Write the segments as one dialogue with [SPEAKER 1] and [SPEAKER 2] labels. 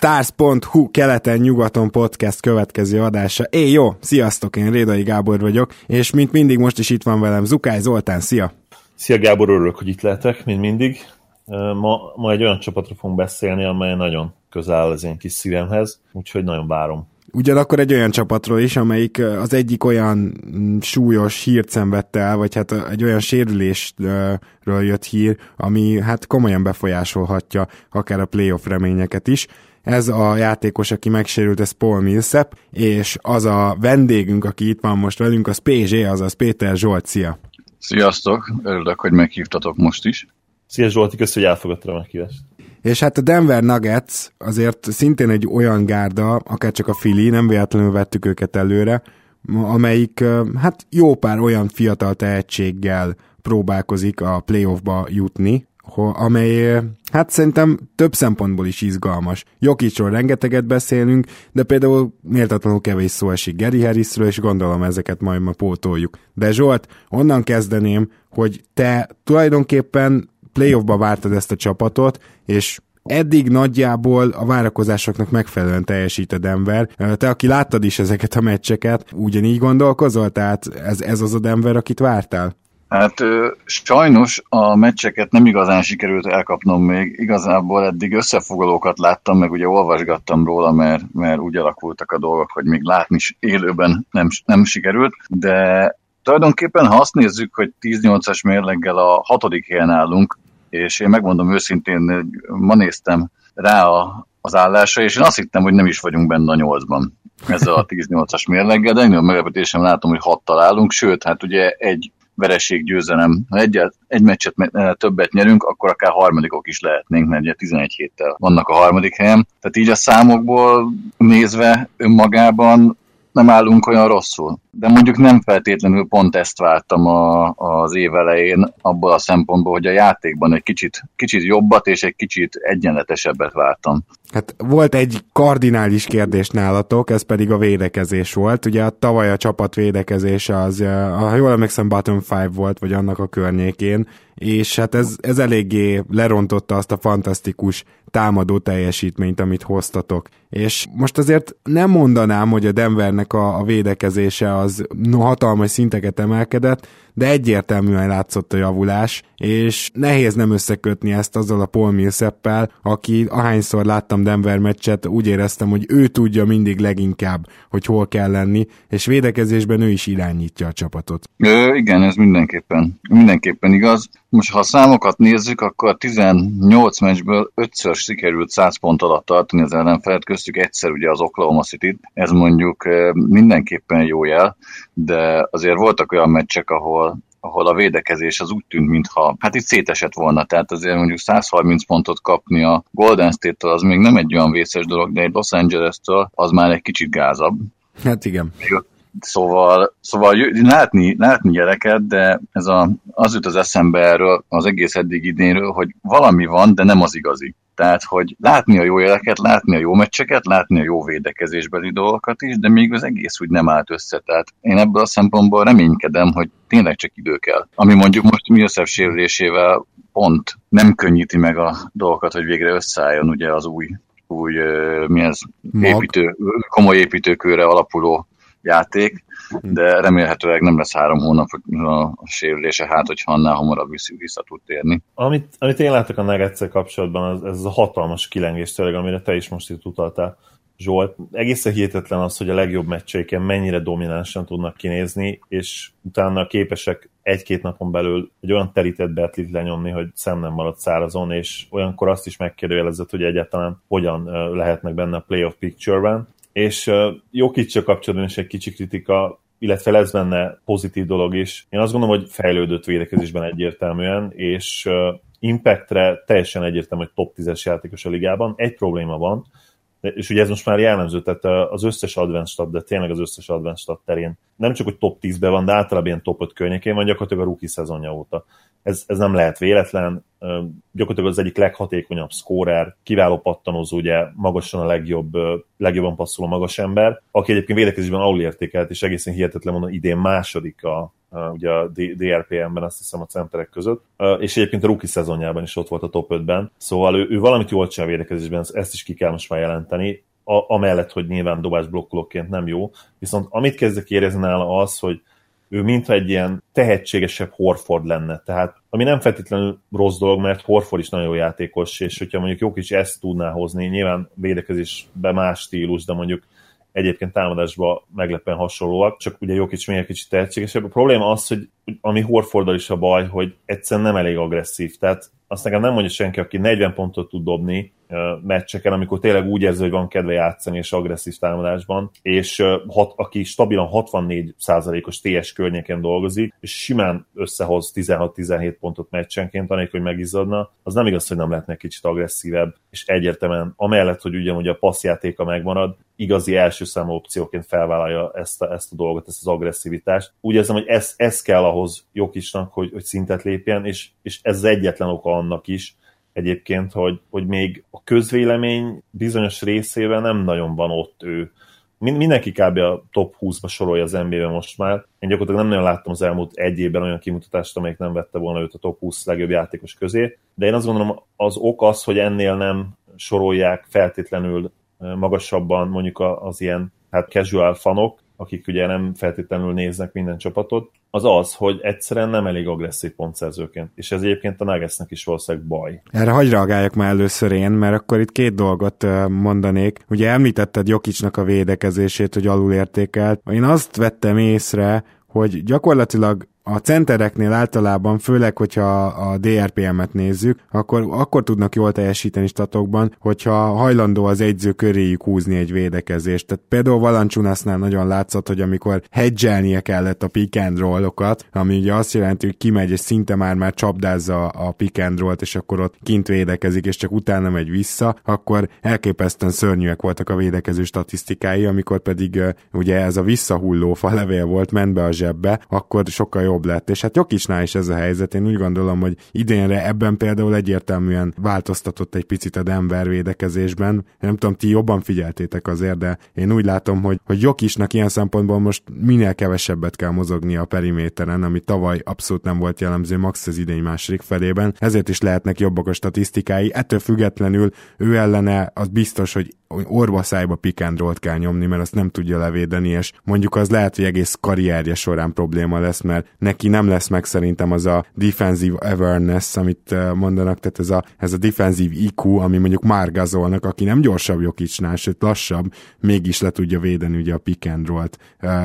[SPEAKER 1] Stars.hu keleten-nyugaton podcast következő adása. É, jó, sziasztok, én Rédai Gábor vagyok, és mint mindig most is itt van velem Zukály Zoltán, szia!
[SPEAKER 2] Szia Gábor, örülök, hogy itt lehetek, mint mindig. Ma, ma egy olyan csapatról fogunk beszélni, amely nagyon közel áll az én kis szívemhez, úgyhogy nagyon várom.
[SPEAKER 1] Ugyanakkor egy olyan csapatról is, amelyik az egyik olyan mm, súlyos hírt szenvedte el, vagy hát egy olyan sérülésről jött hír, ami hát komolyan befolyásolhatja akár a playoff reményeket is. Ez a játékos, aki megsérült, ez Paul Millsap, és az a vendégünk, aki itt van most velünk, az PZ, azaz Péter Zsolt, szia!
[SPEAKER 3] Sziasztok, örülök, hogy meghívtatok most is.
[SPEAKER 2] Szia Zsolti, köszönöm, hogy elfogadtad a meghívást.
[SPEAKER 1] És hát a Denver Nuggets azért szintén egy olyan gárda, akár csak a Fili, nem véletlenül vettük őket előre, amelyik hát jó pár olyan fiatal tehetséggel próbálkozik a playoffba jutni, amely hát szerintem több szempontból is izgalmas. Jokicsról rengeteget beszélünk, de például méltatlanul kevés szó esik Gary Harrisről, és gondolom ezeket majd ma pótoljuk. De Zsolt, onnan kezdeném, hogy te tulajdonképpen playoffba vártad ezt a csapatot, és eddig nagyjából a várakozásoknak megfelelően teljesít a Denver. Te, aki láttad is ezeket a meccseket, ugyanígy gondolkozol? Tehát ez, ez az a Denver, akit vártál?
[SPEAKER 3] Hát sajnos a meccseket nem igazán sikerült elkapnom még. Igazából eddig összefoglalókat láttam, meg ugye olvasgattam róla, mert, mert úgy alakultak a dolgok, hogy még látni is élőben nem, nem sikerült, de tulajdonképpen ha azt nézzük, hogy 10-8-as mérleggel a hatodik helyen állunk, és én megmondom őszintén, hogy ma néztem rá a, az állásra, és én azt hittem, hogy nem is vagyunk benne a nyolcban ezzel a 10-8-as mérleggel, de ennél meglepetésem látom, hogy hat találunk, sőt, hát ugye egy vereség győzelem. Ha egy, egy meccset többet nyerünk, akkor akár harmadikok is lehetnénk, mert ugye 11 héttel vannak a harmadik helyen. Tehát így a számokból nézve önmagában nem állunk olyan rosszul. De mondjuk nem feltétlenül pont ezt vártam a, az év elején, abból a szempontból, hogy a játékban egy kicsit, kicsit jobbat és egy kicsit egyenletesebbet vártam.
[SPEAKER 1] Hát volt egy kardinális kérdés nálatok, ez pedig a védekezés volt. Ugye a tavaly a csapat védekezése az, ha jól emlékszem, bottom five volt, vagy annak a környékén, és hát ez, ez eléggé lerontotta azt a fantasztikus támadó teljesítményt, amit hoztatok. És most azért nem mondanám, hogy a Denvernek a, a védekezése az hatalmas szinteket emelkedett, de egyértelműen látszott a javulás, és nehéz nem összekötni ezt azzal a Paul Millsappel, aki ahányszor láttam Denver meccset, úgy éreztem, hogy ő tudja mindig leginkább, hogy hol kell lenni, és védekezésben ő is irányítja a csapatot.
[SPEAKER 3] Ö, igen, ez mindenképpen, mindenképpen igaz. Most ha a számokat nézzük, akkor 18 meccsből 5-ször sikerült 100 pont alatt tartani az ellenfelet, köztük egyszer ugye az Oklahoma city ez mondjuk mindenképpen jó jel, de azért voltak olyan meccsek, ahol ahol a védekezés az úgy tűnt, mintha hát itt szétesett volna, tehát azért mondjuk 130 pontot kapni a Golden State-től az még nem egy olyan vészes dolog, de egy Los Angeles-től az már egy kicsit gázabb.
[SPEAKER 1] Hát igen.
[SPEAKER 3] Szóval, szóval látni, látni gyereket, de ez a, az jut az eszembe erről, az egész eddig idénről, hogy valami van, de nem az igazi. Tehát, hogy látni a jó jeleket, látni a jó meccseket, látni a jó védekezésbeli dolgokat is, de még az egész úgy nem állt össze. Tehát én ebből a szempontból reménykedem, hogy tényleg csak idő kell. Ami mondjuk most Millsap sérülésével pont nem könnyíti meg a dolgokat, hogy végre összeálljon ugye az új, új mi ez, építő, komoly építőkőre alapuló játék, de remélhetőleg nem lesz három hónap a sérülése, hát hogyha annál hamarabb vissza, tud térni.
[SPEAKER 2] Amit, amit én látok a nuggets kapcsolatban, az, ez a hatalmas kilengés tényleg, amire te is most itt utaltál. Zsolt, egészen hihetetlen az, hogy a legjobb meccseiken mennyire dominánsan tudnak kinézni, és utána képesek egy-két napon belül egy olyan terített betlit lenyomni, hogy szem nem maradt szárazon, és olyankor azt is megkérdőjelezett, hogy egyáltalán hogyan lehetnek benne a playoff picture-ben és uh, Jokic kapcsolatban is egy kicsi kritika, illetve lesz benne pozitív dolog is. Én azt gondolom, hogy fejlődött védekezésben egyértelműen, és uh, Impactre teljesen egyértelmű, hogy top 10-es játékos a ligában. Egy probléma van, és ugye ez most már jellemző, tehát az összes advanced stat, de tényleg az összes advanced stat terén nem csak, hogy top 10-ben van, de általában ilyen top 5 környékén van gyakorlatilag a rookie szezonja óta. Ez, ez nem lehet véletlen, gyakorlatilag az egyik leghatékonyabb szkórer, kiváló pattanozó, ugye magasan a legjobb, legjobban passzoló magas ember, aki egyébként védekezésben alul értékelt, és egészen hihetetlen mondani idén második a ugye a DRPM-ben, azt hiszem a centerek között, és egyébként a rookie szezonjában is ott volt a top 5-ben, szóval ő, ő valamit jól csinál védekezésben, ezt is ki kell most már jelenteni, a, amellett, hogy nyilván dobás blokkolóként nem jó, viszont amit kezdek érezni nála az, hogy ő mintha egy ilyen tehetségesebb Horford lenne. Tehát, ami nem feltétlenül rossz dolog, mert Horford is nagyon játékos, és hogyha mondjuk jó kicsi ezt tudná hozni, nyilván védekezésben más stílus, de mondjuk egyébként támadásban meglepően hasonlóak, csak ugye jó kicsi még egy kicsit tehetségesebb. A probléma az, hogy ami Horforddal is a baj, hogy egyszerűen nem elég agresszív. Tehát azt nekem nem mondja senki, aki 40 pontot tud dobni, meccseken, amikor tényleg úgy érzi, hogy van kedve játszani és agresszív támadásban, és hat, aki stabilan 64%-os TS környéken dolgozik, és simán összehoz 16-17 pontot meccsenként, anélkül, hogy megizzadna, az nem igaz, hogy nem lehetne kicsit agresszívebb, és egyértelműen amellett, hogy ugyanúgy a passzjátéka megmarad, igazi első számú opcióként felvállalja ezt a, ezt a dolgot, ezt az agresszivitást. Úgy érzem, hogy ez, ez kell ahhoz Jokisnak, hogy, hogy szintet lépjen, és, és ez az egyetlen oka annak is, egyébként, hogy, hogy még a közvélemény bizonyos részében nem nagyon van ott ő. Mindenki kb. a top 20-ba sorolja az NBA-ben most már. Én gyakorlatilag nem nagyon láttam az elmúlt egy évben olyan kimutatást, amelyik nem vette volna őt a top 20 legjobb játékos közé. De én azt gondolom, az ok az, hogy ennél nem sorolják feltétlenül magasabban mondjuk az ilyen hát casual fanok, akik ugye nem feltétlenül néznek minden csapatot, az az, hogy egyszerűen nem elég agresszív pontszerzőként. És ez egyébként a Nuggetsnek is valószínűleg baj.
[SPEAKER 1] Erre hagyj reagáljak már először én, mert akkor itt két dolgot mondanék. Ugye említetted Jokicsnak a védekezését, hogy alulértékelt. Én azt vettem észre, hogy gyakorlatilag a centereknél általában, főleg, hogyha a DRPM-et nézzük, akkor, akkor tudnak jól teljesíteni statokban, hogyha hajlandó az egyző köréjük húzni egy védekezést. Tehát például Valancsunasznál nagyon látszott, hogy amikor hedgelnie kellett a pick and roll-okat, ami ugye azt jelenti, hogy kimegy és szinte már már csapdázza a pick and roll-t, és akkor ott kint védekezik, és csak utána megy vissza, akkor elképesztően szörnyűek voltak a védekező statisztikái, amikor pedig ugye ez a visszahulló falevél volt, ment be a zsebbe, akkor sokkal jobb jobb lett, és hát Jokicsnál is ez a helyzet, én úgy gondolom, hogy idénre ebben például egyértelműen változtatott egy picit a Denver védekezésben, nem tudom, ti jobban figyeltétek azért, de én úgy látom, hogy, hogy Jokisnak ilyen szempontból most minél kevesebbet kell mozogni a periméteren, ami tavaly abszolút nem volt jellemző max az idény második felében, ezért is lehetnek jobbak a statisztikái, ettől függetlenül ő ellene az biztos, hogy orva szájba and kell nyomni, mert azt nem tudja levédeni, és mondjuk az lehet, hogy egész karrierje során probléma lesz, mert neki nem lesz meg szerintem az a defensive awareness, amit mondanak, tehát ez a, ez a defensive IQ, ami mondjuk Márgazolnak, aki nem gyorsabb Jokicsnál, sőt lassabb, mégis le tudja védeni ugye a roll-t.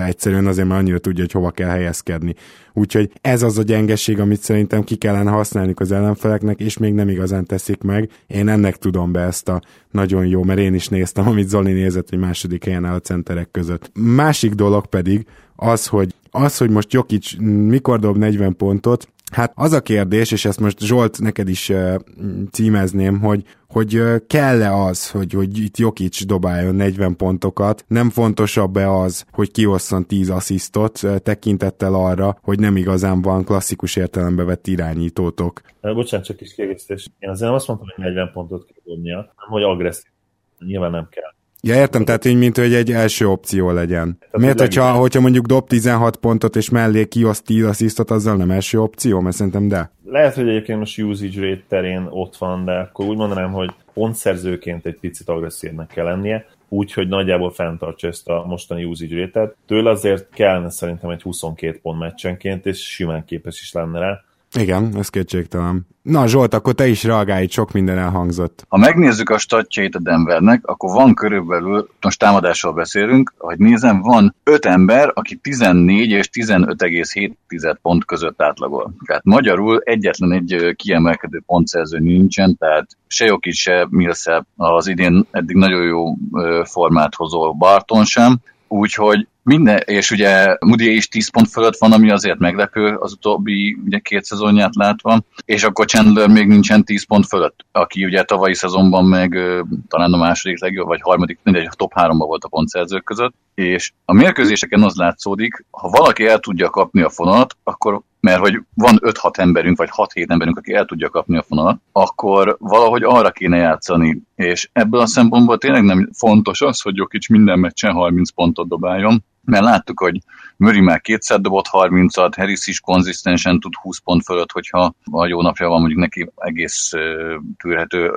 [SPEAKER 1] Egyszerűen azért, mert annyira tudja, hogy hova kell helyezkedni. Úgyhogy ez az a gyengeség, amit szerintem ki kellene használni az ellenfeleknek, és még nem igazán teszik meg. Én ennek tudom be ezt a nagyon jó, mert én is néztem, amit Zoli nézett, hogy második helyen áll a centerek között. Másik dolog pedig az, hogy az, hogy most Jokic mikor dob 40 pontot, Hát az a kérdés, és ezt most Zsolt neked is uh, címezném, hogy, hogy kell-e az, hogy, hogy itt Jokic dobáljon 40 pontokat, nem fontosabb-e az, hogy kiosszon 10 asszisztot tekintettel arra, hogy nem igazán van klasszikus értelembe vett irányítótok.
[SPEAKER 2] Bocsánat, csak is kiegészítés. Én azért nem azt mondtam, hogy 40 pontot kell dobnia, hanem hogy agresszív. Nyilván nem kell.
[SPEAKER 1] Ja, értem, tehát így, mint hogy egy első opció legyen. Tehát Miért, hogyha, hogyha mondjuk dob 16 pontot, és mellé kioszt 10 asszisztot, azzal nem első opció? Mert szerintem de.
[SPEAKER 2] Lehet, hogy egyébként most usage rate terén ott van, de akkor úgy mondanám, hogy pontszerzőként egy picit agresszívnek kell lennie, úgyhogy nagyjából fenntartsa ezt a mostani usage rate-et. Tőle azért kellene szerintem egy 22 pont meccsenként, és simán képes is lenne rá
[SPEAKER 1] igen, ez kétségtelen. Na Zsolt, akkor te is reagálj, sok minden elhangzott.
[SPEAKER 3] Ha megnézzük a statjait a Denvernek, akkor van körülbelül, most támadásról beszélünk, ahogy nézem, van 5 ember, aki 14 és 15,7 pont között átlagol. Tehát magyarul egyetlen egy kiemelkedő pontszerző nincsen, tehát se Joki, se Millsap az idén eddig nagyon jó formát hozó Barton sem, úgyhogy minden, és ugye Moody is 10 pont fölött van, ami azért meglepő az utóbbi ugye, két szezonját látva, és akkor Chandler még nincsen 10 pont fölött, aki ugye tavalyi szezonban meg talán a második legjobb, vagy harmadik, mindegy, a top 3-ban volt a pontszerzők között, és a mérkőzéseken az látszódik, ha valaki el tudja kapni a fonalat, akkor mert hogy van 5-6 emberünk, vagy 6-7 emberünk, aki el tudja kapni a fonalat, akkor valahogy arra kéne játszani, és ebből a szempontból tényleg nem fontos az, hogy Jokic minden meccsen 30 pontot dobáljon, mert láttuk, hogy Murray már kétszer dobott 30-at, Harris is konzisztensen tud 20 pont fölött, hogyha a jó napja van, mondjuk neki egész uh, tűrhető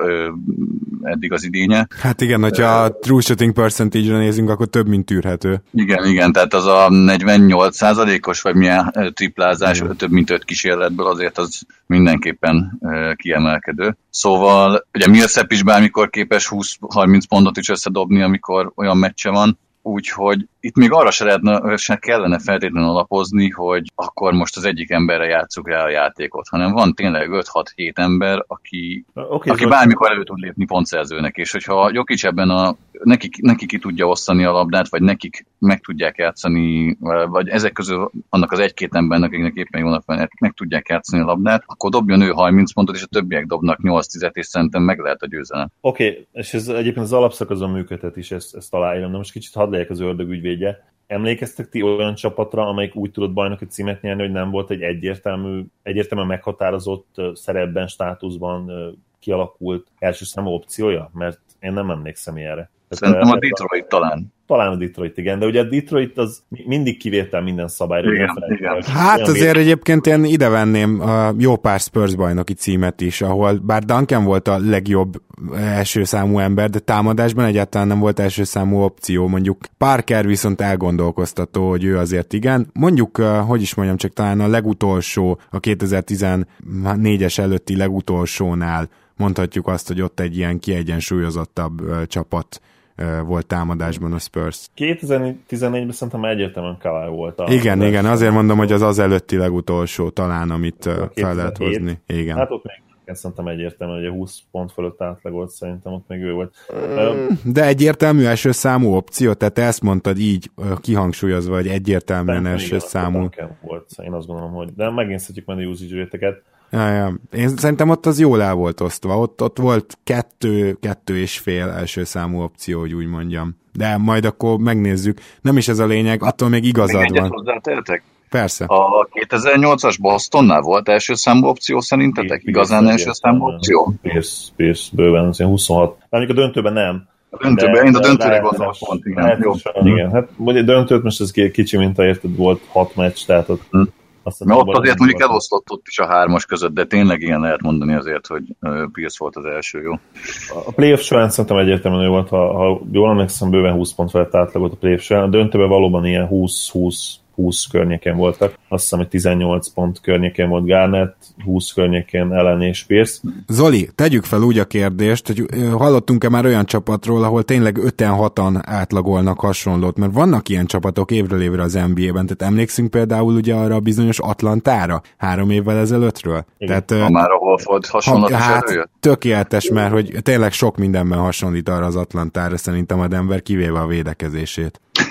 [SPEAKER 3] eddig az idénye.
[SPEAKER 1] Hát igen, hogyha a true shooting percentage-re nézünk, akkor több, mint tűrhető.
[SPEAKER 3] Igen, igen, tehát az a 48 os vagy milyen triplázás, igen. több mint öt kísérletből azért az mindenképpen kiemelkedő. Szóval ugye Millsap is bármikor képes 20-30 pontot is összedobni, amikor olyan meccse van, úgyhogy itt még arra se, lehetne, se kellene feltétlenül alapozni, hogy akkor most az egyik emberre játsszuk rá a játékot, hanem van tényleg 5-6-7 ember, aki, okay, aki bármikor elő tud lépni pontszerzőnek, és hogyha Jokic ebben a, nekik, nekik ki tudja osztani a labdát, vagy nekik meg tudják játszani, vagy ezek közül annak az egy-két embernek, akiknek éppen jó nap van, meg tudják játszani a labdát, akkor dobjon ő 30 pontot, és a többiek dobnak 8-10-et, és szerintem meg lehet a győzelem.
[SPEAKER 2] Oké, okay, és ez egyébként az alapszakaszon működhet is, ezt, ezt találom, de most kicsit hadd legyek az ördög ügyvédje. Emlékeztek ti olyan csapatra, amelyik úgy tudott bajnoki címet nyerni, hogy nem volt egy egyértelmű, egyértelműen meghatározott szerepben, státuszban kialakult első számú opciója? Mert én nem emlékszem ilyenre.
[SPEAKER 3] Szerintem a Detroit talán.
[SPEAKER 2] Talán a Detroit, igen, de ugye a Detroit az mindig kivétel minden szabályra.
[SPEAKER 3] Igen, igen.
[SPEAKER 1] Hát azért egyébként én ide venném a jó pár Spurs bajnoki címet is, ahol bár Duncan volt a legjobb első számú ember, de támadásban egyáltalán nem volt első számú opció. Mondjuk Parker viszont elgondolkoztató, hogy ő azért igen. Mondjuk, hogy is mondjam, csak talán a legutolsó, a 2014-es előtti legutolsónál mondhatjuk azt, hogy ott egy ilyen kiegyensúlyozottabb csapat volt támadásban a Spurs.
[SPEAKER 2] 2014-ben szerintem egyértelműen Kawhi volt. A
[SPEAKER 1] igen, igen, azért mondom, hogy az az előtti legutolsó talán, amit fel lehet hozni. Igen.
[SPEAKER 2] Hát ott még szerintem egyértelműen, hogy a 20 pont fölött átlagolt, szerintem ott még ő volt.
[SPEAKER 1] De egyértelmű első számú opció, tehát ezt mondtad így kihangsúlyozva, hogy egyértelműen első számú.
[SPEAKER 2] Volt, én azt gondolom, hogy de megint szedjük menni usage réteket.
[SPEAKER 1] Ja, ja. Én szerintem ott az jól el volt osztva. Ott, ott volt kettő, kettő és fél első számú opció, hogy úgy mondjam. De majd akkor megnézzük. Nem is ez a lényeg, attól még igazad még van. Persze.
[SPEAKER 3] A 2008-as Bostonnál volt első számú opció szerintetek? Igazán első számú opció?
[SPEAKER 2] Pierce, Pierce bőven, az 26. Mondjuk a döntőben nem.
[SPEAKER 3] A döntőben, én a döntőre gondolom pont, igen. Jó.
[SPEAKER 2] igen. Hát mondjuk döntőt most ez kicsi minta, érted, volt hat meccs, tehát ott hm
[SPEAKER 3] azt Mert ott azért mondjuk elosztott ott is a hármas között, de tényleg ilyen lehet mondani azért, hogy Pierce volt az első, jó?
[SPEAKER 2] A playoff során szerintem egyértelműen jó volt, ha, ha jól emlékszem, bőven 20 pont felett átlagot a playoff során. A döntőben valóban ilyen 20-20 20 környéken voltak. Azt hiszem, hogy 18 pont környéken volt Garnett, 20 környékén Ellen és Pierce.
[SPEAKER 1] Zoli, tegyük fel úgy a kérdést, hogy hallottunk-e már olyan csapatról, ahol tényleg 5-6-an átlagolnak hasonlót, mert vannak ilyen csapatok évről évre az NBA-ben, tehát emlékszünk például ugye arra a bizonyos Atlantára három évvel ezelőttről.
[SPEAKER 3] Igen. Tehát, ha már ahol volt hasonló ha,
[SPEAKER 1] hát, előjött. tökéletes, mert hogy tényleg sok mindenben hasonlít arra az Atlantára szerintem a Denver, kivéve a védekezését.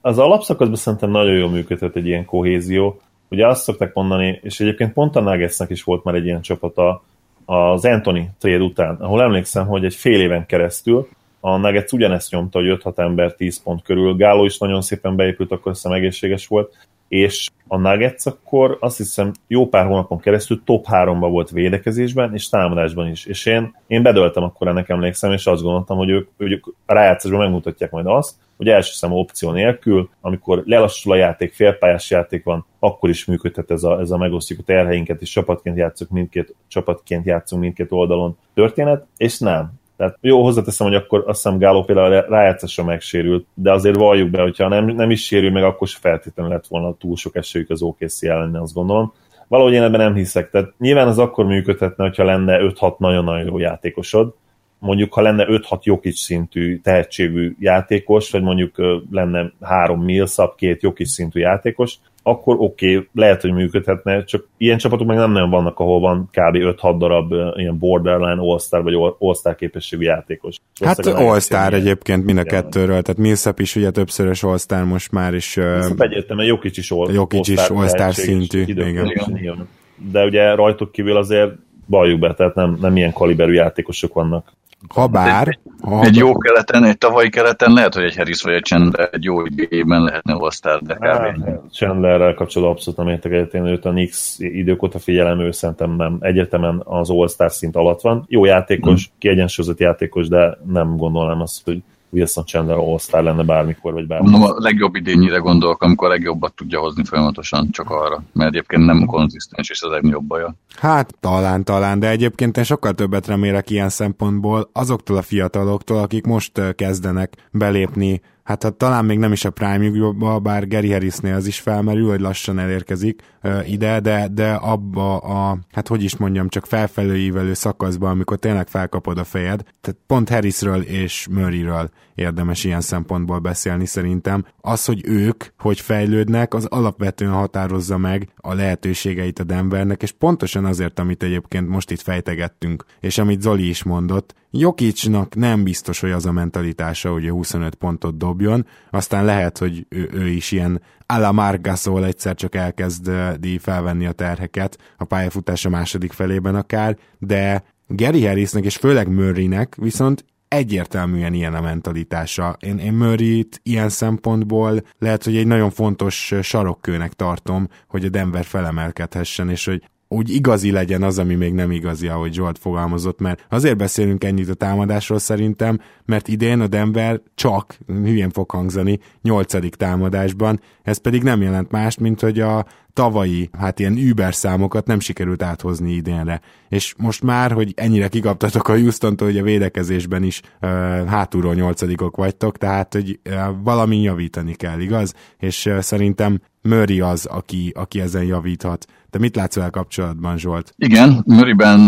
[SPEAKER 2] az alapszakaszban szerintem nagyon jól működhet egy ilyen kohézió. Ugye azt szokták mondani, és egyébként pont a Nuggetsnek is volt már egy ilyen csapata az Anthony trade után, ahol emlékszem, hogy egy fél éven keresztül a Nuggets ugyanezt nyomta, hogy 5-6 ember 10 pont körül. Gáló is nagyon szépen beépült, akkor hiszem egészséges volt, és a Nuggets akkor azt hiszem jó pár hónapon keresztül top 3-ba volt védekezésben és támadásban is. És én, én bedöltem akkor ennek emlékszem, és azt gondoltam, hogy ők, ők a rájátszásban megmutatják majd azt, hogy első számú opció nélkül, amikor lelassul a játék, félpályás játék van, akkor is működhet ez a, ez a megosztjuk a terheinket, és csapatként játszunk mindkét, csapatként játszunk mindkét oldalon történet, és nem. Tehát jó, hozzáteszem, hogy akkor azt hiszem Gáló például rájátszásra megsérült, de azért valljuk be, hogyha nem, nem is sérül meg, akkor se feltétlenül lett volna túl sok esélyük az OKC ellen, azt gondolom. Valahogy én ebben nem hiszek. Tehát nyilván az akkor működhetne, hogyha lenne 5-6 nagyon-nagyon jó játékosod, mondjuk ha lenne 5-6 Jokic szintű tehetségű játékos, vagy mondjuk lenne három Millsap, két Jokic szintű játékos, akkor oké, okay, lehet, hogy működhetne, csak ilyen csapatok meg nem nagyon vannak, ahol van kb. 5-6 darab ilyen borderline all-star vagy all-star képességű játékos.
[SPEAKER 1] Hát all-star egyébként mind a kettőről, tehát Millsap is ugye többszörös all-star most már is.
[SPEAKER 2] Millsap egyértelműen Jokic is all-star,
[SPEAKER 1] Jokic is all-star szintű. Igen.
[SPEAKER 2] Igen. De ugye rajtuk kívül azért valljuk be, tehát nem, nem ilyen kaliberű játékosok vannak.
[SPEAKER 1] Habár,
[SPEAKER 3] Ha, egy jó keleten, egy tavalyi keleten lehet, hogy egy Harris vagy egy Chandler egy jó idejében lehetne all de kb.
[SPEAKER 2] Hát, Chandlerrel kapcsolatban abszolút nem értek egyet, én őt a Knicks idők óta figyelem, ő szerintem nem egyetemen az All-Star szint alatt van. Jó játékos, hmm. kiegyensúlyozott játékos, de nem gondolnám azt, hogy Wilson Chandler all lenne bármikor, vagy bármikor.
[SPEAKER 3] Mondom, a legjobb idényire gondolok, amikor a legjobbat tudja hozni folyamatosan, csak arra, mert egyébként nem konzisztens, és az legnagyobb baja.
[SPEAKER 1] Hát talán, talán, de egyébként én sokkal többet remélek ilyen szempontból azoktól a fiataloktól, akik most kezdenek belépni hát, hát talán még nem is a prime bár Gary Harrisnél az is felmerül, hogy lassan elérkezik uh, ide, de, de abba a, hát hogy is mondjam, csak felfelőívelő szakaszban, amikor tényleg felkapod a fejed, tehát pont Harrisről és Murrayről érdemes ilyen szempontból beszélni szerintem. Az, hogy ők hogy fejlődnek, az alapvetően határozza meg a lehetőségeit a Denvernek, és pontosan azért, amit egyébként most itt fejtegettünk, és amit Zoli is mondott, Jokicsnak nem biztos, hogy az a mentalitása, hogy 25 pontot dobjon, aztán lehet, hogy ő, ő is ilyen a la Margasol egyszer csak elkezdi felvenni a terheket a pályafutása második felében akár, de Gary Harrisnek és főleg Murraynek viszont egyértelműen ilyen a mentalitása. Én, én Murray-t ilyen szempontból lehet, hogy egy nagyon fontos sarokkőnek tartom, hogy a Denver felemelkedhessen, és hogy úgy igazi legyen az, ami még nem igazi, ahogy Zsolt fogalmazott, mert azért beszélünk ennyit a támadásról szerintem, mert idén a Denver csak, hülyén fog hangzani, nyolcadik támadásban, ez pedig nem jelent mást, mint hogy a tavalyi, hát ilyen Uber számokat nem sikerült áthozni idénre. És most már, hogy ennyire kikaptatok a houston hogy a védekezésben is uh, hátulról nyolcadikok vagytok, tehát, hogy uh, valami javítani kell, igaz? És uh, szerintem Murray az, aki, aki ezen javíthat. Te mit látsz vele kapcsolatban, Zsolt?
[SPEAKER 3] Igen, Murrayben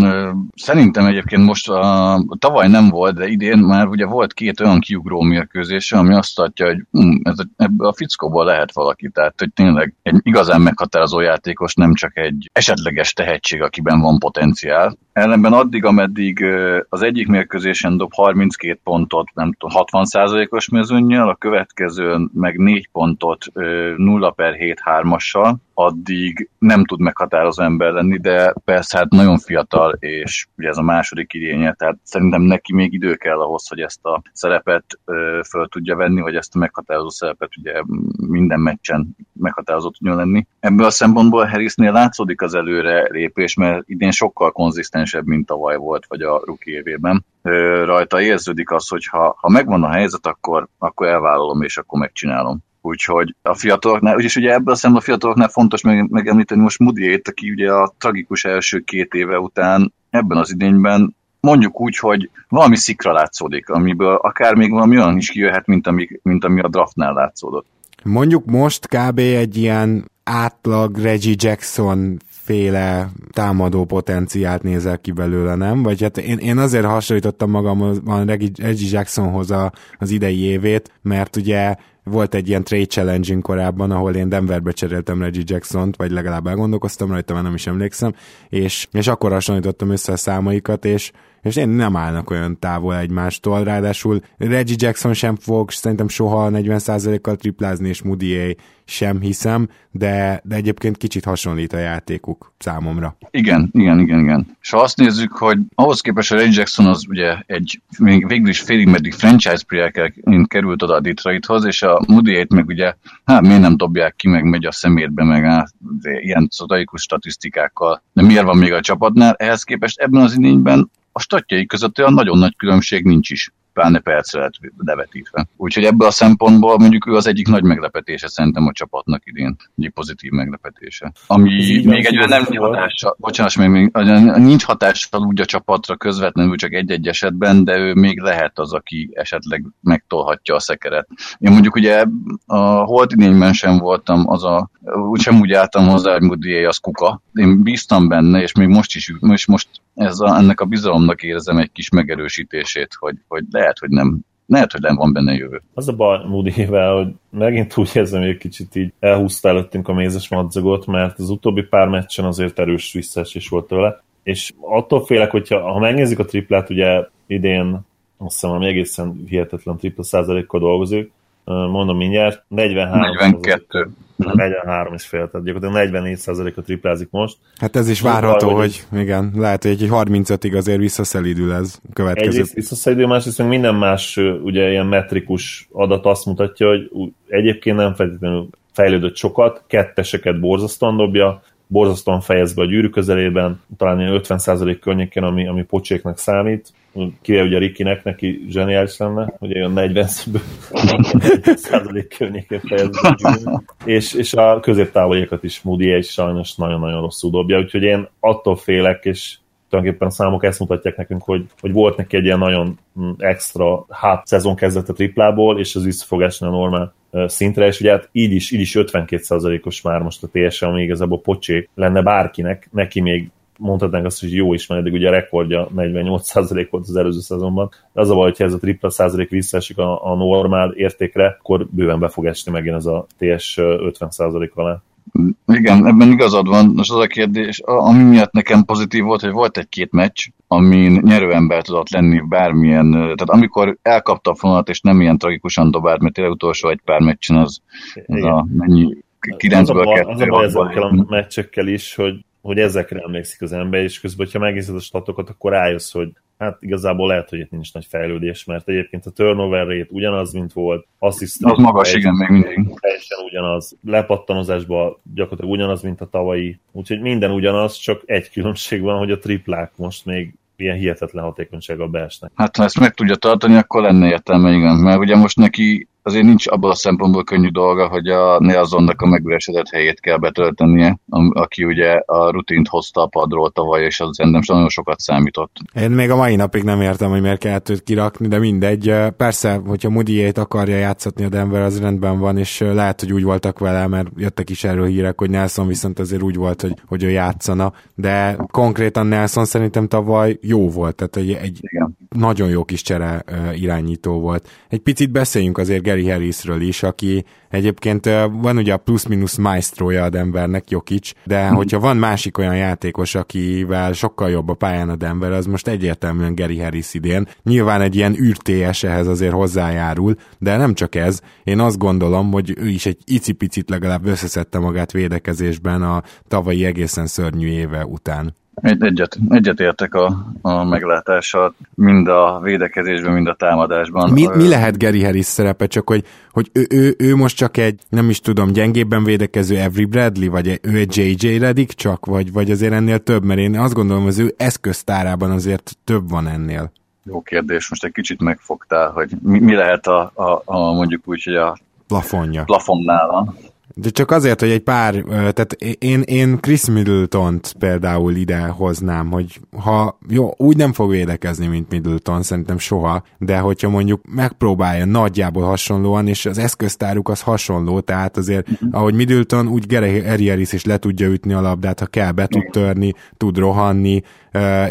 [SPEAKER 3] szerintem egyébként most a, a, tavaly nem volt, de idén már ugye volt két olyan kiugró mérkőzése, ami azt adja, hogy hm, ez, ebből a fickóból lehet valaki, tehát hogy tényleg egy igazán meghatározó játékos, nem csak egy esetleges tehetség, akiben van potenciál. Ellenben addig, ameddig az egyik mérkőzésen dob 32 pontot, nem tudom, 60%-os mezőnnyel, a következőn meg 4 pontot 0 per 7 3-assal, addig nem tud meghatározó ember lenni, de persze hát nagyon fiatal, és ugye ez a második idénye, tehát szerintem neki még idő kell ahhoz, hogy ezt a szerepet ö, föl tudja venni, vagy ezt a meghatározó szerepet ugye minden meccsen meghatározó tudjon lenni. Ebből a szempontból Harrisnél látszódik az előre lépés, mert idén sokkal konzisztensebb, mint tavaly volt, vagy a ruki évében. Rajta érződik az, hogy ha, ha megvan a helyzet, akkor, akkor elvállalom, és akkor megcsinálom. Úgyhogy a fiataloknál, úgyis ugye ebből a a fiataloknál fontos meg, megemlíteni most Mudiét, aki ugye a tragikus első két éve után ebben az idényben mondjuk úgy, hogy valami szikra látszódik, amiből akár még valami olyan is kijöhet, mint ami, mint ami a draftnál látszódott.
[SPEAKER 1] Mondjuk most kb. egy ilyen átlag Reggie Jackson féle támadó potenciált nézel ki belőle, nem? Vagy hát én, én azért hasonlítottam magam a Reggie Jacksonhoz a, az idei évét, mert ugye volt egy ilyen trade challenge korábban, ahol én Denverbe cseréltem Reggie Jackson-t, vagy legalább elgondolkoztam rajta, mert nem is emlékszem, és, és akkor hasonlítottam össze a számaikat, és és én nem állnak olyan távol egymástól, ráadásul Reggie Jackson sem fog szerintem soha 40%-kal triplázni, és Moody sem hiszem, de, de egyébként kicsit hasonlít a játékuk számomra.
[SPEAKER 3] Igen, igen, igen, igen. És ha azt nézzük, hogy ahhoz képest a Reggie Jackson az ugye egy még végül is félig meddig franchise player került oda a Detroithoz, és a Moody meg ugye, hát miért nem dobják ki, meg megy a szemétbe, meg á, ilyen szotaikus statisztikákkal. De miért van még a csapatnál? Ehhez képest ebben az idényben a statjai között olyan nagyon nagy különbség nincs is pláne percre levetítve. Úgyhogy ebből a szempontból mondjuk ő az egyik nagy meglepetése szerintem a csapatnak idén, egy pozitív meglepetése. Ami még egy nem hatással, bocsánat, még, még nincs hatással úgy a csapatra közvetlenül csak egy-egy esetben, de ő még lehet az, aki esetleg megtolhatja a szekeret. Én mondjuk ugye a holt idényben sem voltam az a, úgysem úgy álltam hozzá, hogy Moody az kuka. Én bíztam benne, és még most is, most, most ez a, ennek a bizalomnak érzem egy kis megerősítését, hogy, hogy lehet, hogy nem lehet, hogy nem van benne jövő.
[SPEAKER 2] Az a baj moody hogy megint úgy érzem, hogy egy kicsit így elhúzta előttünk a mézes madzagot, mert az utóbbi pár meccsen azért erős visszaesés volt tőle, és attól félek, hogyha ha megnézzük a triplát, ugye idén azt hiszem, ami egészen hihetetlen tripla százalékkal dolgozik, mondom mindjárt, 43.
[SPEAKER 3] 42.
[SPEAKER 2] 43 és fél, tehát gyakorlatilag 44%-a triplázik most.
[SPEAKER 1] Hát ez is várható, hogy, hogy igen, lehet, hogy egy 35-ig azért visszaszelidül ez következő.
[SPEAKER 2] Egyrészt visszaszelidül, másrészt meg minden más ugye ilyen metrikus adat azt mutatja, hogy egyébként nem feltétlenül fejlődött sokat, ketteseket borzasztóan dobja, borzasztóan fejez be a gyűrű közelében, talán ilyen 50% környéken, ami, ami pocséknak számít, kivel ugye Rikinek, neki zseniális lenne, hogy olyan 40 százalék környékén fejez és, és a középtávoliakat is Moody és sajnos nagyon-nagyon rosszul dobja, úgyhogy én attól félek, és tulajdonképpen a számok ezt mutatják nekünk, hogy, hogy volt neki egy ilyen nagyon extra hát szezon kezdete triplából, és az visszafogás a normál szintre, és ugye hát így is, így is 52%-os már most a TSM, ami igazából pocsék lenne bárkinek, neki még mondhatnánk azt, hogy jó is, mert eddig ugye a rekordja 48% volt az előző szezonban. De az a baj, hogyha ez a tripla százalék visszaesik a, a normál értékre, akkor bőven be fog esni megint ez a TS 50% alá.
[SPEAKER 3] Igen, ebben igazad van. Most az a kérdés, ami miatt nekem pozitív volt, hogy volt egy-két meccs, amin nyerőember tudott lenni bármilyen, tehát amikor elkapta a fonalat, és nem ilyen tragikusan dobált, mert tényleg utolsó egy pár meccsen az, az a mennyi 9-ből
[SPEAKER 2] Az a baj ezekkel a meccsekkel is, hogy hogy ezekre emlékszik az ember, és közben, hogyha megnézed a statokat, akkor rájössz, hogy hát igazából lehet, hogy itt nincs nagy fejlődés, mert egyébként a turnover rate ugyanaz, mint volt,
[SPEAKER 3] assist az magas, igen, még mindig.
[SPEAKER 2] Teljesen ugyanaz, lepattanozásban gyakorlatilag ugyanaz, mint a tavalyi, úgyhogy minden ugyanaz, csak egy különbség van, hogy a triplák most még ilyen hihetetlen hatékonysággal beesnek.
[SPEAKER 3] Hát ha ezt meg tudja tartani, akkor lenne értelme, igen. Mert ugye most neki azért nincs abból a szempontból könnyű dolga, hogy a Nelzonnak a megüresedett helyét kell betöltenie, aki ugye a rutint hozta a padról tavaly, és az nem nagyon sokat számított.
[SPEAKER 1] Én még a mai napig nem értem, hogy miért kellett őt kirakni, de mindegy. Persze, hogyha Mudiét akarja játszatni a Denver, az rendben van, és lehet, hogy úgy voltak vele, mert jöttek is erről hírek, hogy Nelson viszont azért úgy volt, hogy, hogy ő játszana, de konkrétan Nelson szerintem tavaly jó volt, tehát egy, egy nagyon jó kis csere irányító volt. Egy picit beszéljünk azért Gary Harrisről is, aki egyébként van ugye a plusz-minusz maestrója a Denvernek, Jokic, de mm. hogyha van másik olyan játékos, akivel sokkal jobb a pályán a Denver, az most egyértelműen Gary Harris idén. Nyilván egy ilyen űrtés ehhez azért hozzájárul, de nem csak ez. Én azt gondolom, hogy ő is egy icipicit legalább összeszedte magát védekezésben a tavalyi egészen szörnyű éve után.
[SPEAKER 3] Egy, egyet, egyet értek a, a meglátással, mind a védekezésben, mind a támadásban.
[SPEAKER 1] Mi, mi lehet Gary Harris szerepe, csak hogy, hogy ő, ő, ő most csak egy, nem is tudom, gyengébben védekező Every Bradley, vagy ő egy JJ Redick csak, vagy, vagy azért ennél több, mert én azt gondolom, az ő eszköztárában azért több van ennél.
[SPEAKER 3] Jó kérdés, most egy kicsit megfogtál, hogy mi, mi lehet a, a, a mondjuk úgy, hogy a
[SPEAKER 1] plafonja.
[SPEAKER 3] plafonnál
[SPEAKER 1] de csak azért, hogy egy pár, tehát én, én Chris Middleton-t például ide hoznám, hogy ha jó, úgy nem fog védekezni, mint Middleton, szerintem soha, de hogyha mondjuk megpróbálja nagyjából hasonlóan, és az eszköztáruk az hasonló, tehát azért, uh-huh. ahogy Middleton, úgy Gary Harris is le tudja ütni a labdát, ha kell, be tud törni, tud rohanni,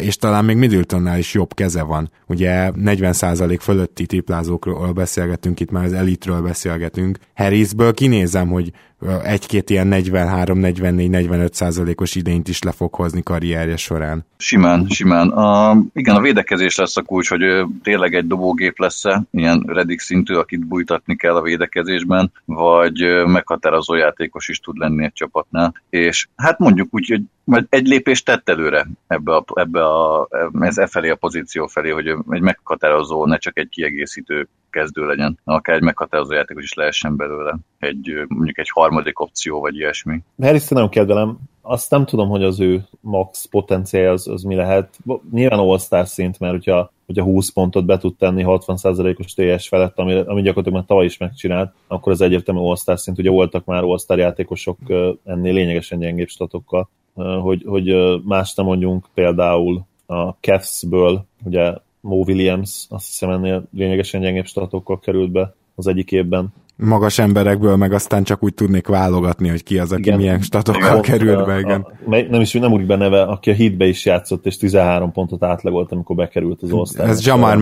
[SPEAKER 1] és talán még Middletonnál is jobb keze van. Ugye 40% fölötti triplázókról beszélgetünk, itt már az elitről beszélgetünk. Harrisből kinézem, hogy egy-két ilyen 43-44-45 százalékos idényt is le fog hozni karrierje során.
[SPEAKER 3] Simán, simán. A, igen, a védekezés lesz a kulcs, hogy tényleg egy dobógép lesz-e, ilyen redik szintű, akit bújtatni kell a védekezésben, vagy meghatározó játékos is tud lenni egy csapatnál. És hát mondjuk úgy, hogy majd egy lépést tett előre ebbe a, ebbe a, ez e felé a pozíció felé, hogy egy meghatározó, ne csak egy kiegészítő kezdő legyen, akár egy meghatározó játékos is lehessen belőle, egy, mondjuk egy harmadik opció, vagy ilyesmi.
[SPEAKER 2] Harris nem kedvelem, azt nem tudom, hogy az ő max potenciál az, az mi lehet. Nyilván all szint, mert hogyha, hogyha 20 pontot be tud tenni 60%-os TS felett, ami, ami gyakorlatilag már tavaly is megcsinált, akkor az egyértelmű all szint. Ugye voltak már all játékosok ennél lényegesen gyengébb statokkal hogy, hogy más nem mondjunk, például a Cavs-ből, ugye Mo Williams, azt hiszem ennél lényegesen gyengébb statokkal került be az egyik évben.
[SPEAKER 1] Magas emberekből, meg aztán csak úgy tudnék válogatni, hogy ki az, aki igen. milyen statokkal került be, igen.
[SPEAKER 2] A, a, nem is, nem úgy be neve, aki a hitbe is játszott, és 13 pontot átlagolt, amikor bekerült az osztály.
[SPEAKER 1] Ez Jamar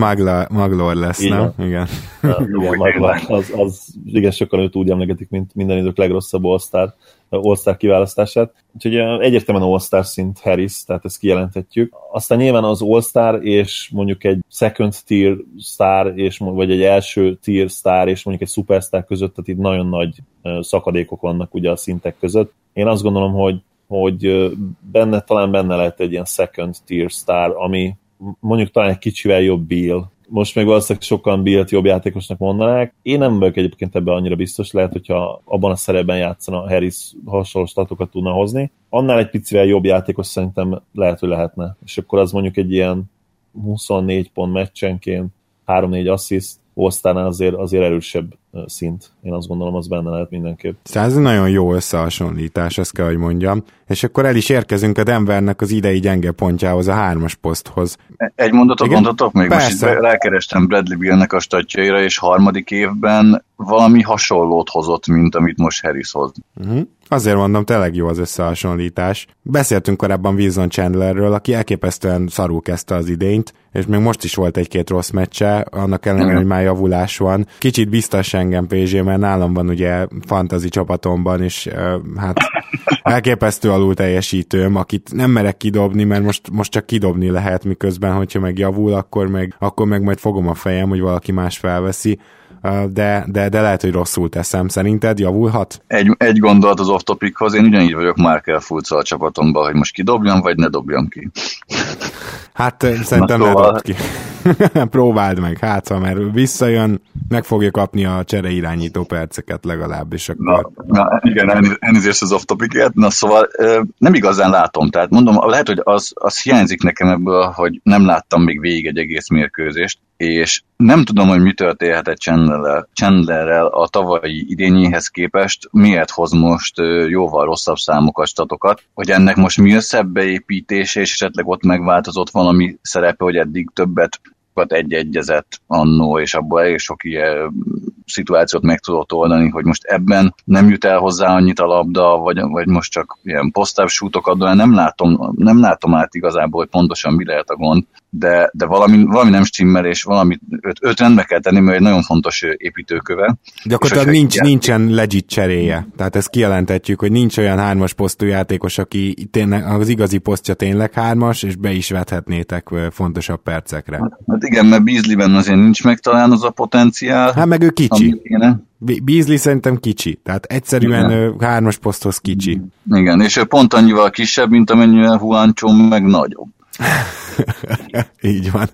[SPEAKER 1] Maglor lesz, igen. nem?
[SPEAKER 2] Igen. Igen, Maglor, az, az, igen, sokan őt úgy emlegetik, mint minden idők legrosszabb osztár All-Star kiválasztását. Úgyhogy egyértelműen All-Star szint Harris, tehát ezt kijelenthetjük. Aztán nyilván az All-Star és mondjuk egy second tier star, és, vagy egy első tier star és mondjuk egy superstar között, tehát itt nagyon nagy szakadékok vannak ugye a szintek között. Én azt gondolom, hogy hogy benne, talán benne lehet egy ilyen second tier star, ami mondjuk talán egy kicsivel jobb Bill, most még valószínűleg sokan Bill-t jobb játékosnak mondanák. Én nem vagyok egyébként ebben annyira biztos, lehet, hogyha abban a szerepben játszana Harris hasonló statokat tudna hozni. Annál egy picivel jobb játékos szerintem lehet, hogy lehetne. És akkor az mondjuk egy ilyen 24 pont meccsenként, 3-4 assziszt, Osztánál azért, azért erősebb szint. Én azt gondolom, az benne lehet mindenképp.
[SPEAKER 1] Ez nagyon jó összehasonlítás, ezt kell, hogy mondjam. És akkor el is érkezünk a Denvernek az idei gyenge pontjához, a hármas poszthoz.
[SPEAKER 3] Egy mondatot Igen? mondatok még? Persze. Most itt rákerestem Bradley Billnek a statjaira, és harmadik évben valami hasonlót hozott, mint amit most Harris hoz.
[SPEAKER 1] Uh-huh. Azért mondom, tényleg jó az összehasonlítás. Beszéltünk korábban Wilson Chandlerről, aki elképesztően szarul kezdte az idényt, és még most is volt egy-két rossz meccse, annak ellenére, hogy már javulás van. Kicsit biztos engem PZ, mert nálam van ugye fantazi csapatomban, és hát elképesztő alul teljesítőm, akit nem merek kidobni, mert most, most csak kidobni lehet, miközben, hogyha meg javul, akkor meg, akkor meg majd fogom a fejem, hogy valaki más felveszi de, de, de lehet, hogy rosszul teszem. Szerinted javulhat?
[SPEAKER 3] Egy, egy gondolat az off-topichoz, én ugyanígy vagyok Markel Fulc a csapatomban, hogy most kidobjam, vagy ne dobjam ki.
[SPEAKER 1] Hát szerintem Na, szóval... ne dobd ki. Próbáld meg, hát ha mert visszajön, meg fogja kapni a csere irányító perceket legalább, és akkor...
[SPEAKER 3] Na, na igen, elnézést az off topic Na szóval nem igazán látom, tehát mondom, lehet, hogy az, az hiányzik nekem ebből, hogy nem láttam még végig egy egész mérkőzést, és nem tudom, hogy mi történhetett Chandlerrel, Chandlerrel a tavalyi idényéhez képest, miért hoz most jóval rosszabb számokat, statokat, hogy ennek most mi összebeépítése, és esetleg ott megváltozott valami szerepe, hogy eddig többet egy-egyezett annó, és abból elég sok ilyen szituációt meg tudott oldani, hogy most ebben nem jut el hozzá annyit a labda, vagy, vagy most csak ilyen posztáv sútokat, de nem látom, nem látom át igazából, hogy pontosan mi lehet a gond, de, de valami, valami nem stimmel, és valami öt, öt rendbe kell tenni, mert egy nagyon fontos építőköve.
[SPEAKER 1] akkor nincs, ilyen... nincsen legit cseréje. Tehát ezt kijelentetjük, hogy nincs olyan hármas posztú játékos, aki tényleg, az igazi posztja tényleg hármas, és be is vethetnétek fontosabb percekre.
[SPEAKER 3] Hát igen, mert Beasleyben azért nincs meg talán az a potenciál.
[SPEAKER 1] Hát meg ő kicsi. Beasley szerintem kicsi, tehát egyszerűen Igen. hármas poszthoz kicsi.
[SPEAKER 3] Igen, és ő pont annyival kisebb, mint amennyivel Juancho meg nagyobb.
[SPEAKER 1] Így van.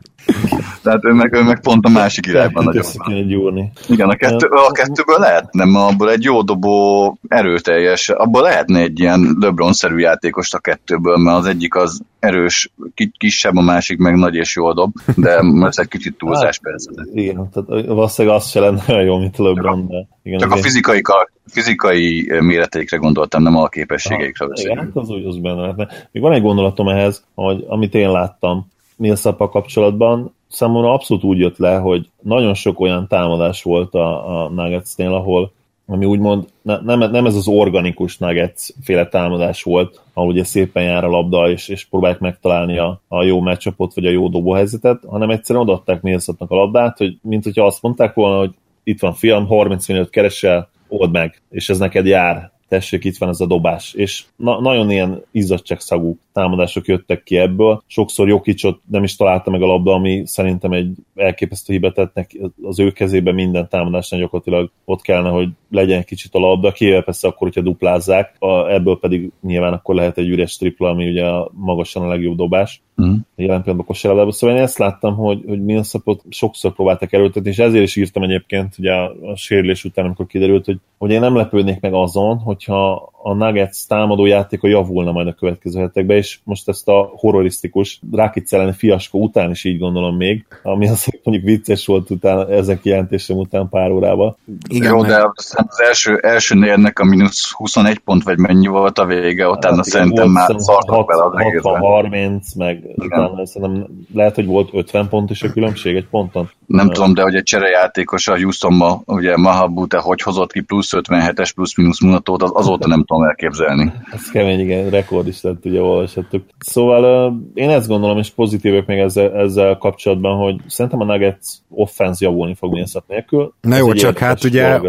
[SPEAKER 3] Tehát ő meg, ő meg pont a másik irányban nagyon
[SPEAKER 2] gyúrni.
[SPEAKER 3] Igen, a, kettő, a kettőből lehet, nem abból egy jó dobó erőteljes, abból lehetne egy ilyen LeBron-szerű játékost a kettőből, mert az egyik az erős, kisebb, a másik meg nagy és jól dob, de ez egy kicsit túlzás hát, persze.
[SPEAKER 2] Igen, tehát valószínűleg az se lenne jó, mint LeBron. De
[SPEAKER 3] igen, csak a fizikai, fizikai méreteikre gondoltam, nem a képességeikre.
[SPEAKER 2] Ah, igen, hát az úgy az benne lehetne. Még van egy gondolatom ehhez, hogy amit én láttam, millsap kapcsolatban számomra abszolút úgy jött le, hogy nagyon sok olyan támadás volt a, a Nuggetsnél, ahol ami úgymond ne, nem, nem ez az organikus Nuggets féle támadás volt, ahol ugye szépen jár a labda, és, és próbálják megtalálni a, a jó matchupot, vagy a jó dobóhelyzetet, hanem egyszerűen odaadták Millsapnak a labdát, hogy mint hogyha azt mondták volna, hogy itt van fiam, 30 minőt keresel, old meg, és ez neked jár tessék, itt van ez a dobás. És na- nagyon ilyen izzadságszagú támadások jöttek ki ebből. Sokszor Jokicsot nem is találta meg a labda, ami szerintem egy elképesztő hibet tett az ő kezében minden támadásnál gyakorlatilag ott kellene, hogy legyen egy kicsit a labda, kivéve persze akkor, hogyha duplázzák, a, ebből pedig nyilván akkor lehet egy üres tripla, ami ugye a magasan a legjobb dobás. Mm. Jelen pillanatban kosárlabdában. Szóval én ezt láttam, hogy, hogy Millsapot sokszor próbáltak erőltetni, és ezért is írtam egyébként ugye a, a sérülés után, amikor kiderült, hogy, hogy én nem lepődnék meg azon, hogyha a Nuggets támadó játéka javulna majd a következő hetekben, és most ezt a horrorisztikus Rakic elleni fiaskó után is így gondolom még, ami azért mondjuk vicces volt utána, ezen kijelentésem után pár órában.
[SPEAKER 3] Igen, Jó, de az első, első nérnek a mínusz 21 pont, vagy mennyi volt a vége, utána hát, szerintem már szartak bele az
[SPEAKER 2] 60, 30, meg utána szerintem lehet, hogy volt 50 pont is a különbség egy ponton.
[SPEAKER 3] Nem uh, tudom, de hogy egy cserejátékos a Houstonban, ugye Mahabu, te hogy hozott ki plusz 57-es plusz mínusz mutatót, az azóta nem tudom tudom elképzelni.
[SPEAKER 2] Ez kemény, igen, rekord is lett, ugye olvashattuk. Szóval én ezt gondolom, és pozitívok még ezzel, ezzel kapcsolatban, hogy szerintem a Nuggets offense javulni fog Millsap nélkül.
[SPEAKER 1] Na jó, csak hát ugye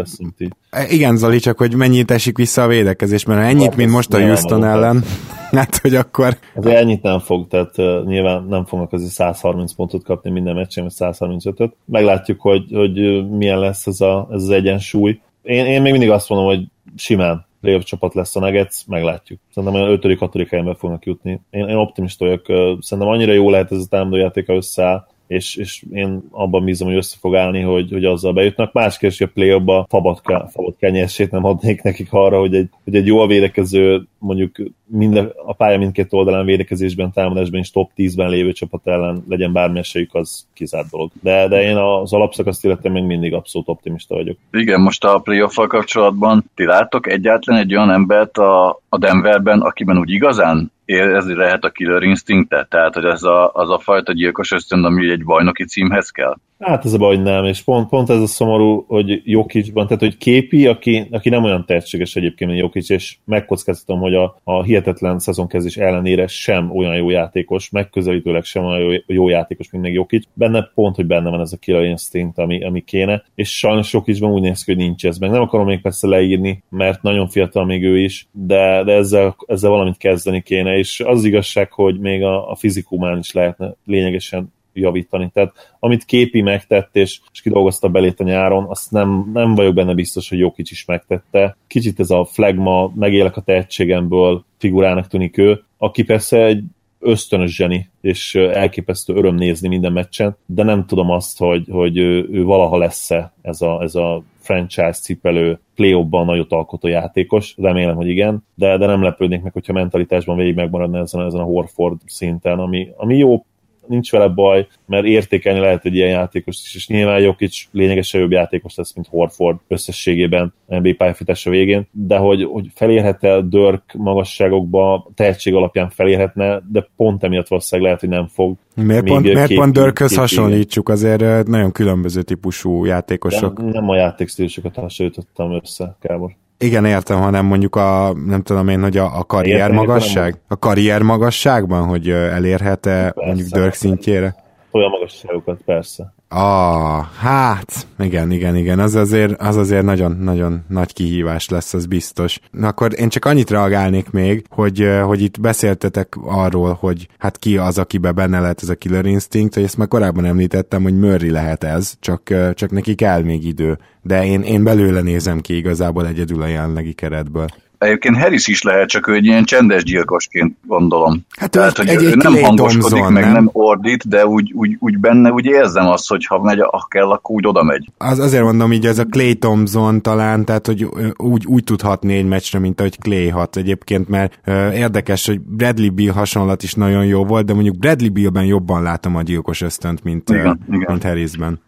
[SPEAKER 1] igen, Zoli, csak hogy mennyit esik vissza a védekezés, mert ennyit, hát, mint most a Houston ellen, hát hogy akkor...
[SPEAKER 2] Ez ennyit nem fog, tehát uh, nyilván nem fognak azért 130 pontot kapni minden meccsen, vagy 135-öt. Meglátjuk, hogy, hogy milyen lesz ez, a, ez az egyensúly. Én, én még mindig azt mondom, hogy simán playoff csapat lesz a Nuggets, meglátjuk. Szerintem olyan 5.-6. helyen fognak jutni. Én, én optimista vagyok. Szerintem annyira jó lehet ez a támadó játéka összeáll, és, és én abban bízom, hogy össze fog állni, hogy, hogy azzal bejutnak. Más kérdés, hogy a play-offba fabat kell, fabat kell nyersét nem adnék nekik arra, hogy egy, hogy egy jól védekező, mondjuk minden, a pálya mindkét oldalán védekezésben, támadásban is top 10-ben lévő csapat ellen legyen bármi esélyük, az kizárt dolog. De, de én az alapszakaszt illetve még mindig abszolút optimista vagyok.
[SPEAKER 3] Igen, most a playoff kapcsolatban ti látok egyáltalán egy olyan embert a, a Denverben, akiben úgy igazán érezni lehet a killer instinctet? Tehát, hogy ez a, az a fajta gyilkos ösztön, ami egy bajnoki címhez kell?
[SPEAKER 2] Hát ez a baj, nem, és pont, pont ez a szomorú, hogy Jokicsban, tehát hogy képi, aki, aki nem olyan tehetséges egyébként, mint Jokic, és megkockáztatom, hogy a, a hihetetlen szezonkezdés ellenére sem olyan jó játékos, megközelítőleg sem olyan jó, jó játékos, mint meg Jokic. Benne pont, hogy benne van ez a killer instinct, ami, ami kéne, és sajnos Jokicban úgy néz ki, hogy nincs ez meg. Nem akarom még persze leírni, mert nagyon fiatal még ő is, de, de ezzel, ezzel valamit kezdeni kéne, és az igazság, hogy még a, a fizikumán is lehetne lényegesen javítani. Tehát amit Képi megtett, és, és kidolgozta belét a nyáron, azt nem, nem vagyok benne biztos, hogy Jokic is megtette. Kicsit ez a flagma, megélek a tehetségemből figurának tűnik ő, aki persze egy ösztönös zseni, és elképesztő öröm nézni minden meccsen, de nem tudom azt, hogy, hogy ő, ő valaha lesz-e ez a, ez a franchise cipelő play-offban nagyot alkotó játékos, remélem, hogy igen, de, de nem lepődnék meg, hogyha mentalitásban végig megmaradna ezen, ezen a Horford szinten, ami, ami jó nincs vele baj, mert értékelni lehet egy ilyen játékos is, és nyilván Jokic lényegesen jobb játékos lesz, mint Horford összességében NBA pályafutása végén, de hogy, hogy felérhet-e Dörk magasságokba, tehetség alapján felérhetne, de pont emiatt valószínűleg lehet, hogy nem fog.
[SPEAKER 1] Miért pont, miért pont Dörkhöz hasonlítsuk? Azért nagyon különböző típusú játékosok.
[SPEAKER 2] Nem, nem a játékstílusokat hasonlítottam össze, Kábor.
[SPEAKER 1] Igen, értem, hanem mondjuk a, nem tudom én, hogy a, a karrier értem, magasság? Értem, a karrier magasságban, hogy elérhet-e mondjuk Dirk szintjére?
[SPEAKER 2] Olyan magasságokat, persze.
[SPEAKER 1] Ah, hát, igen, igen, igen, az azért, az azért nagyon, nagyon nagy kihívás lesz, az biztos. Na akkor én csak annyit reagálnék még, hogy, hogy itt beszéltetek arról, hogy hát ki az, akiben benne lehet ez a killer instinct, hogy ezt már korábban említettem, hogy Murray lehet ez, csak, csak neki kell még idő. De én, én belőle nézem ki igazából egyedül a jelenlegi keretből.
[SPEAKER 3] Egyébként Harris is lehet, csak ő egy ilyen csendes gyilkosként gondolom.
[SPEAKER 1] Hát Tehát, hogy egy, ő egy nem hangoskodik, Thompson,
[SPEAKER 3] meg nem? nem ordít, de úgy, úgy, úgy benne úgy érzem azt, hogy ha megy, ha kell, akkor úgy oda megy.
[SPEAKER 1] Az, azért mondom így, ez a Clay Thompson talán, tehát hogy úgy, úgy tudhatni egy meccsre, mint ahogy Clay hat egyébként, mert uh, érdekes, hogy Bradley Bill hasonlat is nagyon jó volt, de mondjuk Bradley Billben jobban látom a gyilkos ösztönt, mint, igen, uh, igen. mint Harrisben.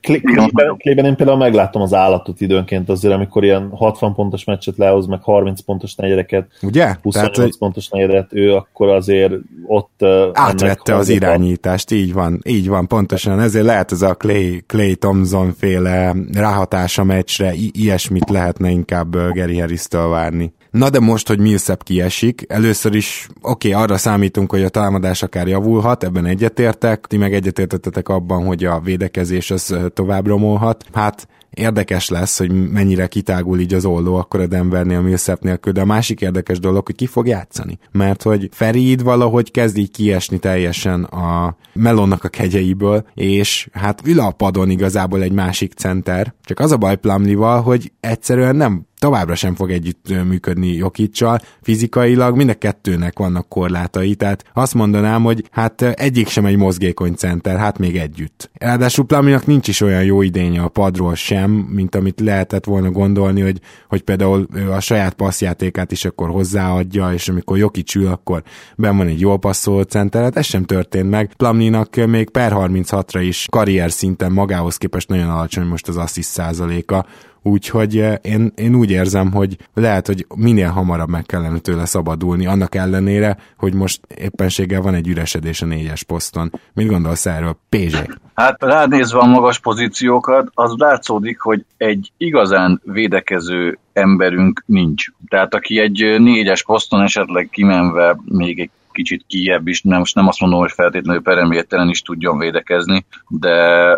[SPEAKER 2] Clayben, Clayben én például meglátom az állatot időnként azért, amikor ilyen 60 pontos meccset lehoz, meg 30 pontos negyedeket,
[SPEAKER 1] Ugye?
[SPEAKER 2] 28 Tehát, pontos negyedet, ő akkor azért ott...
[SPEAKER 1] Átvette az irányítást, így van, így van, pontosan. Ezért lehet ez a Clay, Clay Thompson féle ráhatás a meccsre, I- ilyesmit lehetne inkább Gary Harris-től várni. Na de most, hogy Millsap kiesik, először is oké, okay, arra számítunk, hogy a támadás akár javulhat, ebben egyetértek, ti meg egyetértettetek abban, hogy a védekezés az tovább romolhat. Hát érdekes lesz, hogy mennyire kitágul így az oldó akkor a Denvernél, Millsap nélkül, de a másik érdekes dolog, hogy ki fog játszani. Mert hogy Ferid valahogy kezd így kiesni teljesen a Melonnak a kegyeiből, és hát ül a padon igazából egy másik center. Csak az a baj Plumlival, hogy egyszerűen nem továbbra sem fog együtt működni Jokicsal, fizikailag mind a kettőnek vannak korlátai, tehát azt mondanám, hogy hát egyik sem egy mozgékony center, hát még együtt. Ráadásul Plaminak nincs is olyan jó idénye a padról sem, mint amit lehetett volna gondolni, hogy, hogy például a saját passzjátékát is akkor hozzáadja, és amikor Jokic ül, akkor ben van egy jó passzoló center, hát ez sem történt meg. Plamninak még per 36-ra is karrier szinten magához képest nagyon alacsony most az assziszt százaléka, úgyhogy én, én úgy érzem, hogy lehet, hogy minél hamarabb meg kellene tőle szabadulni, annak ellenére, hogy most éppenséggel van egy üresedés a négyes poszton. Mit gondolsz erről, Pézsé?
[SPEAKER 3] Hát ránézve a magas pozíciókat, az látszódik, hogy egy igazán védekező emberünk nincs. Tehát aki egy négyes poszton esetleg kimenve még egy kicsit kijebb is, nem, most nem azt mondom, hogy feltétlenül peremértelen is tudjon védekezni, de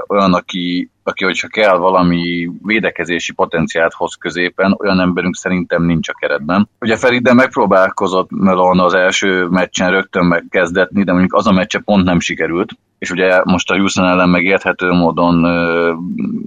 [SPEAKER 3] olyan, aki, aki hogyha kell valami védekezési potenciált hoz középen, olyan emberünk szerintem nincs a keretben. Ugye Feride megpróbálkozott Melon az első meccsen rögtön megkezdetni, de mondjuk az a meccse pont nem sikerült, és ugye most a Houston ellen megérthető módon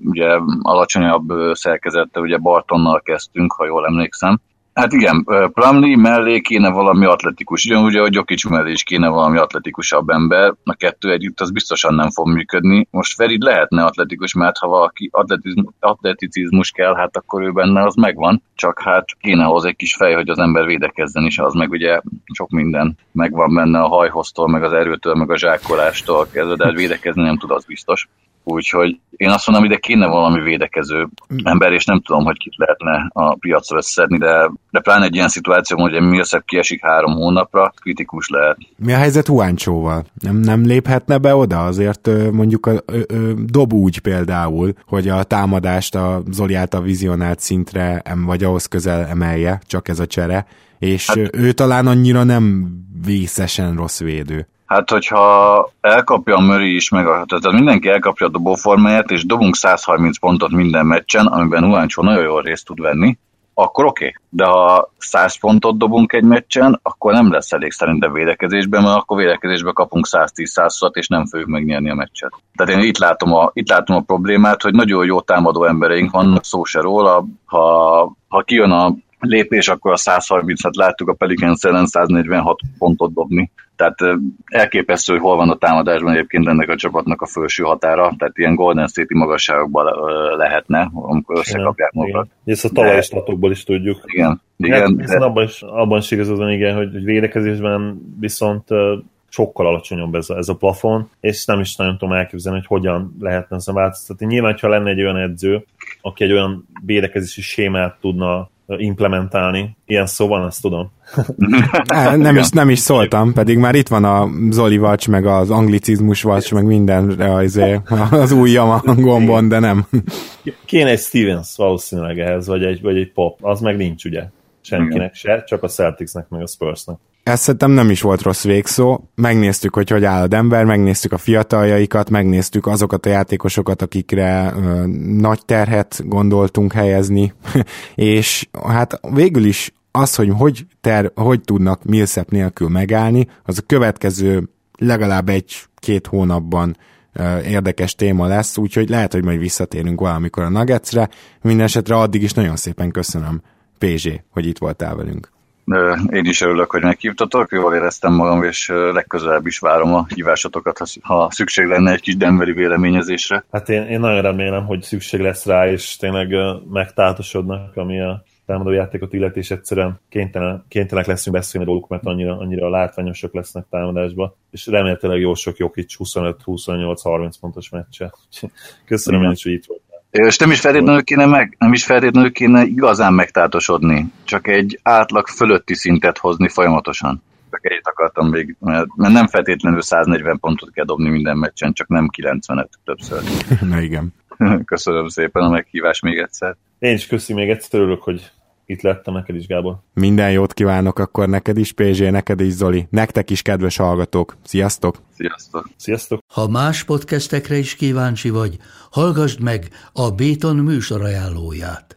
[SPEAKER 3] ugye alacsonyabb szerkezettel, ugye Bartonnal kezdtünk, ha jól emlékszem, Hát igen, Plumlee mellé kéne valami atletikus, ugyanúgy, hogy Jokic mellé is kéne valami atletikusabb ember, a kettő együtt az biztosan nem fog működni. Most Ferid lehetne atletikus, mert ha valaki atletizmus, atleticizmus kell, hát akkor ő benne az megvan, csak hát kéne hozzá egy kis fej, hogy az ember védekezzen is, az meg ugye sok minden megvan benne a hajhoztól, meg az erőtől, meg a zsákolástól kezdve, de hát védekezni nem tud, az biztos. Úgyhogy én azt mondom, ide kéne valami védekező ember, és nem tudom, hogy kit lehetne a piacra összedni, de, de pláne egy ilyen szituáció, hogy Millsap kiesik három hónapra, kritikus lehet.
[SPEAKER 1] Mi a helyzet Huáncsóval? Nem, nem léphetne be oda? Azért mondjuk a, a, a, dob úgy például, hogy a támadást a Zoli által vizionált szintre, vagy ahhoz közel emelje, csak ez a csere, és hát, ő talán annyira nem vészesen rossz védő.
[SPEAKER 3] Hát, hogyha elkapja a Murray is, meg a, tehát mindenki elkapja a dobóformáját, és dobunk 130 pontot minden meccsen, amiben Uáncsó nagyon jól részt tud venni, akkor oké. Okay. De ha 100 pontot dobunk egy meccsen, akkor nem lesz elég szerintem védekezésben, mert akkor védekezésben kapunk 110 100 és nem fogjuk megnyerni a meccset. Tehát én itt látom, a, itt látom a problémát, hogy nagyon jó támadó embereink vannak, szó se róla. Ha, ha kijön a lépés, akkor a 130-at láttuk a Pelicans ellen 146 pontot dobni. Tehát elképesztő, hogy hol van a támadásban egyébként ennek a csapatnak a felső határa, tehát ilyen Golden State-i magasságokban lehetne, amikor összekapják magukat.
[SPEAKER 2] Ezt a tavalyi statokból is tudjuk.
[SPEAKER 3] Igen. igen
[SPEAKER 2] hát, de... abban is, abban is igazodban, igen, hogy, hogy védekezésben viszont sokkal alacsonyabb ez a, ez a plafon, és nem is nagyon tudom elképzelni, hogy hogyan lehetne ezen változtatni. Nyilván, ha lenne egy olyan edző, aki egy olyan védekezési sémát tudna implementálni. Ilyen szó van, azt tudom.
[SPEAKER 1] nem, is, nem is szóltam, pedig már itt van a Zoli vacs, meg az anglicizmus vacs, meg minden az, az ujjam a gombon, de nem.
[SPEAKER 2] Kéne egy Stevens valószínűleg ehhez, vagy egy, vagy egy pop, az meg nincs ugye senkinek se, csak a Celticsnek meg a Spursnek.
[SPEAKER 1] Ez szerintem nem is volt rossz végszó. Megnéztük, hogy hogy áll a Denver, megnéztük a fiataljaikat, megnéztük azokat a játékosokat, akikre ö, nagy terhet gondoltunk helyezni, és hát végül is az, hogy hogy, ter, hogy tudnak Millsap nélkül megállni, az a következő legalább egy-két hónapban érdekes téma lesz, úgyhogy lehet, hogy majd visszatérünk valamikor a Nuggetsre. Mindenesetre addig is nagyon szépen köszönöm, PZ, hogy itt voltál velünk.
[SPEAKER 3] Én is örülök, hogy meghívtatok, jól éreztem magam, és legközelebb is várom a hívásotokat, ha szükség lenne egy kis denveri véleményezésre.
[SPEAKER 2] Hát én, én nagyon remélem, hogy szükség lesz rá, és tényleg megtátosodnak, ami a támadó játékot illeti, és egyszerűen kénytelen, kénytelenek leszünk beszélni róluk, mert annyira, annyira látványosak lesznek támadásba, és remélhetőleg jó sok Jokic 25-28-30 pontos meccse. Köszönöm én is, hogy itt volt.
[SPEAKER 3] És nem is feltétlenül kéne, meg, nem is feltétlenül kéne igazán megtátosodni, csak egy átlag fölötti szintet hozni folyamatosan. Csak egyet akartam még, mert, nem feltétlenül 140 pontot kell dobni minden meccsen, csak nem 95 többször.
[SPEAKER 1] Na igen.
[SPEAKER 3] Köszönöm szépen a meghívást még egyszer.
[SPEAKER 2] Én is köszönöm még egyszer, örülök, hogy itt lettem neked is, Gábor.
[SPEAKER 1] Minden jót kívánok akkor neked is, PZ, neked is, Zoli. Nektek is, kedves hallgatók. Sziasztok!
[SPEAKER 3] Sziasztok!
[SPEAKER 2] Sziasztok!
[SPEAKER 4] Ha más podcastekre is kíváncsi vagy, hallgassd meg a Béton műsor ajánlóját.